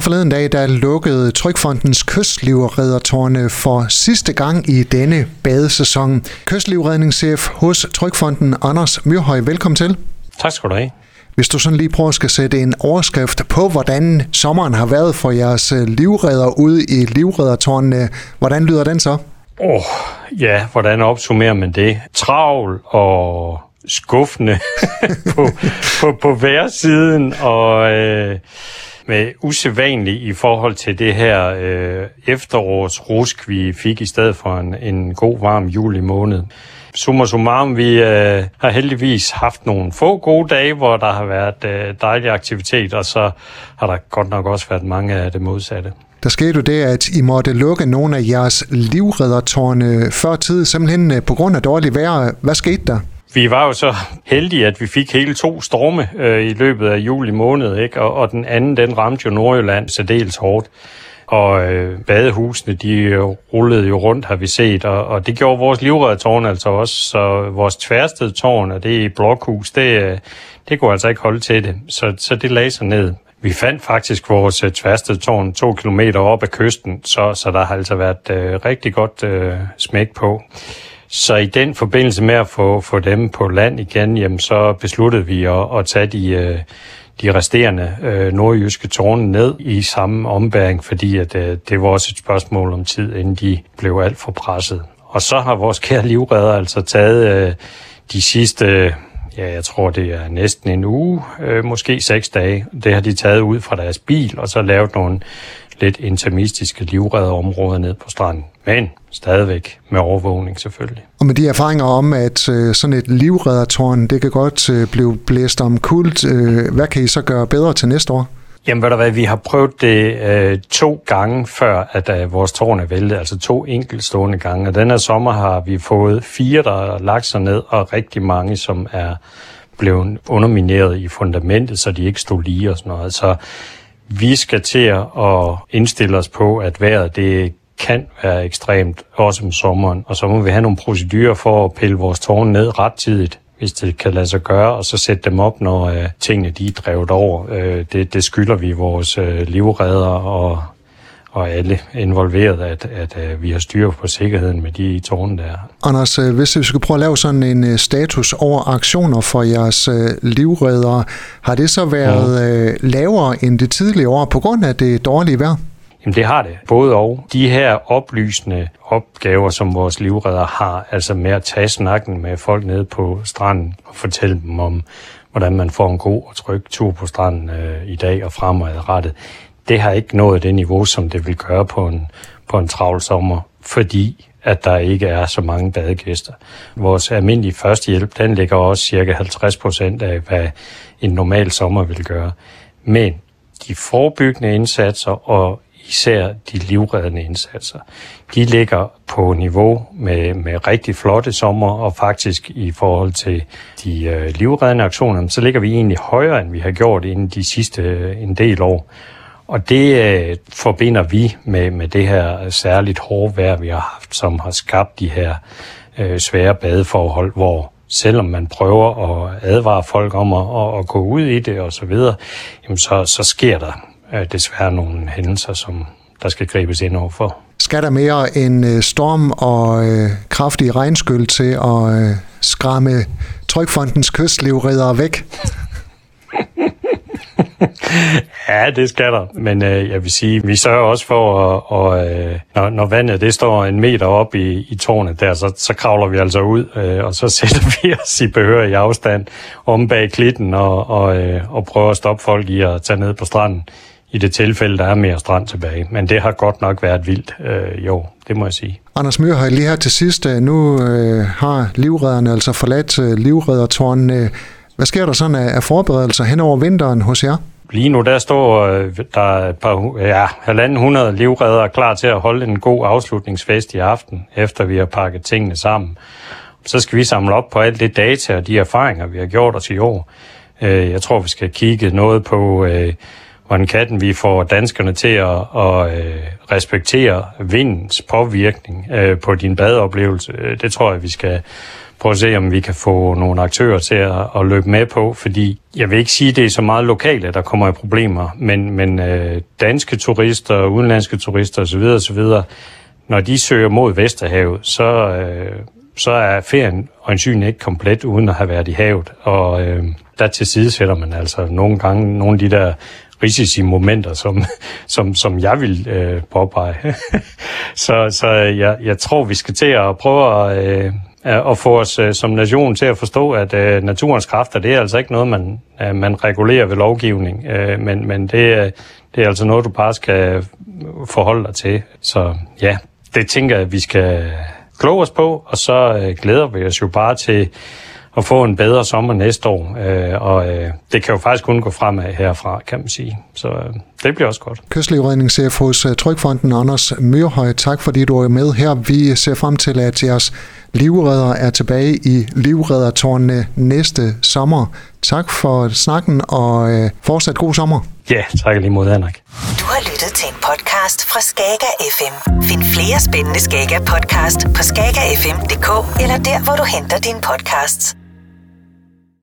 Her forleden dag, der lukkede Trykfondens kystlivreddertårne for sidste gang i denne badesæson. Kystlivredningschef hos Trykfonden, Anders Myrhøj, velkommen til. Tak skal du have. Hvis du sådan lige prøver at skal sætte en overskrift på, hvordan sommeren har været for jeres øh, livredder ude i livreddertårnene, hvordan lyder den så? Åh, oh, ja, hvordan opsummerer man det? Travl og skuffende på, på, på hver siden, og øh, med usædvanligt i forhold til det her øh, efterårsrusk, vi fik i stedet for en, en god varm juli måned. Summa summarum, vi øh, har heldigvis haft nogle få gode dage, hvor der har været øh, dejlig aktivitet, og så har der godt nok også været mange af det modsatte. Der skete jo det, at I måtte lukke nogle af jeres livreddertårne før tid, simpelthen øh, på grund af dårligt vejr. Hvad skete der? Vi var jo så heldige, at vi fik hele to storme øh, i løbet af juli måned, ikke? Og, og den anden, den ramte jo Nordjylland særdeles hårdt. Og øh, badehusene, de øh, rullede jo rundt, har vi set, og, og det gjorde vores livreddertårn altså også. Så vores tværsted tårn, og det i blokhus, det, øh, det kunne altså ikke holde til det. Så, så det lagde sig ned. Vi fandt faktisk vores øh, tværsted tårn to kilometer op ad kysten, så, så der har altså været øh, rigtig godt øh, smæk på. Så i den forbindelse med at få, få dem på land igen, jamen, så besluttede vi at, at tage de, øh, de resterende øh, nordjyske tårne ned i samme ombæring, fordi at, øh, det var også et spørgsmål om tid, inden de blev alt for presset. Og så har vores kære livredder altså taget øh, de sidste, ja, jeg tror det er næsten en uge, øh, måske seks dage. Det har de taget ud fra deres bil, og så lavet nogle lidt intermistiske livredderområder ned på stranden. Men stadigvæk med overvågning selvfølgelig. Og med de erfaringer om, at øh, sådan et livreddertårn, det kan godt øh, blive blæst om kult, øh, hvad kan I så gøre bedre til næste år? Jamen, ved du hvad, vi har prøvet det øh, to gange før, at øh, vores tårn er væltet, altså to enkeltstående gange. Og denne sommer har vi fået fire, der har lagt sig ned, og rigtig mange, som er blevet undermineret i fundamentet, så de ikke stod lige og sådan noget. Så vi skal til at indstille os på, at vejret det kan være ekstremt, også om sommeren, og så må vi have nogle procedurer for at pille vores tårn ned rettidigt hvis det kan lade sig gøre, og så sætte dem op, når øh, tingene de er drevet over. Øh, det, det skylder vi vores øh, livredder og, og alle involveret, at, at, at øh, vi har styr på sikkerheden med de tårne der. Anders, øh, hvis vi skulle prøve at lave sådan en øh, status over aktioner for jeres livredder, har det så været ja. lavere end det tidligere år på grund af det dårlige vejr? Jamen det har det, både og. De her oplysende opgaver, som vores livredder har, altså med at tage snakken med folk nede på stranden og fortælle dem om, hvordan man får en god og tryg tur på stranden øh, i dag og fremadrettet, det har ikke nået det niveau, som det vil gøre på en, på en travl sommer, fordi at der ikke er så mange badegæster. Vores almindelige førstehjælp, den ligger også cirka 50 procent af, hvad en normal sommer vil gøre. Men de forebyggende indsatser og især de livreddende indsatser. De ligger på niveau med, med rigtig flotte sommer, og faktisk i forhold til de øh, livreddende aktioner, så ligger vi egentlig højere, end vi har gjort inden de sidste øh, en del år. Og det øh, forbinder vi med, med det her særligt hårde vejr, vi har haft, som har skabt de her øh, svære badeforhold, hvor selvom man prøver at advare folk om at, at, at gå ud i det og så videre, jamen så, så sker der øh, desværre nogle hændelser, som der skal gribes ind overfor. Skal der mere en øh, storm og øh, kraftig regnskyld til at øh, skræmme Trykfondens kystlivredere væk? ja, det skal der. Men øh, jeg vil sige, vi sørger også for, at, og, øh, når, når vandet det står en meter op i, i tårnet der, så, så kravler vi altså ud, øh, og så sætter vi os i behørig afstand om bag klitten og, og, øh, og prøver at stoppe folk i at tage ned på stranden i det tilfælde, der er mere strand tilbage. Men det har godt nok været vildt øh, jo, det må jeg sige. Anders Myrhøj, lige her til sidst, øh, nu øh, har livredderne altså forladt øh, livreddertårnene. Hvad sker der sådan af, af forberedelser hen over vinteren hos jer? Lige nu der står øh, der et par, ja, halvanden hundrede livredder klar til at holde en god afslutningsfest i aften, efter vi har pakket tingene sammen. Så skal vi samle op på alt det data og de erfaringer, vi har gjort os i år. Øh, jeg tror, vi skal kigge noget på, øh, hvordan kan vi får danskerne til at, at øh, respektere vindens påvirkning øh, på din badeoplevelse. Øh, det tror jeg, vi skal prøve at se, om vi kan få nogle aktører til at, at løbe med på, fordi jeg vil ikke sige, at det er så meget lokale, der kommer i problemer, men, men øh, danske turister, udenlandske turister osv. osv., når de søger mod Vesterhavet, så, øh, så er ferien øjensynligt ikke komplet uden at have været i havet, og øh, der tilsidesætter man altså nogle gange nogle af de der risici momenter, som, som, som jeg vil øh, påpege. så så jeg, jeg tror, vi skal til at prøve at, øh, at få os øh, som nation til at forstå, at øh, naturens kræfter, det er altså ikke noget, man, øh, man regulerer ved lovgivning, øh, men, men det, øh, det er altså noget, du bare skal forholde dig til. Så ja, det tænker jeg, at vi skal kloge os på, og så øh, glæder vi os jo bare til at få en bedre sommer næste år. Øh, og øh, det kan jo faktisk kun gå fremad herfra, kan man sige. Så øh, det bliver også godt. Kystlivredningschef hos øh, Trykfonden, Anders Myrhøj, tak fordi du er med her. Vi ser frem til, at jeres livredder er tilbage i livreddertårnene næste sommer. Tak for snakken, og øh, fortsat god sommer. Ja, tak lige mod Henrik. Du har lyttet til en podcast fra Skager FM. Find flere spændende Skager podcast på skagerfm.dk eller der, hvor du henter dine podcasts.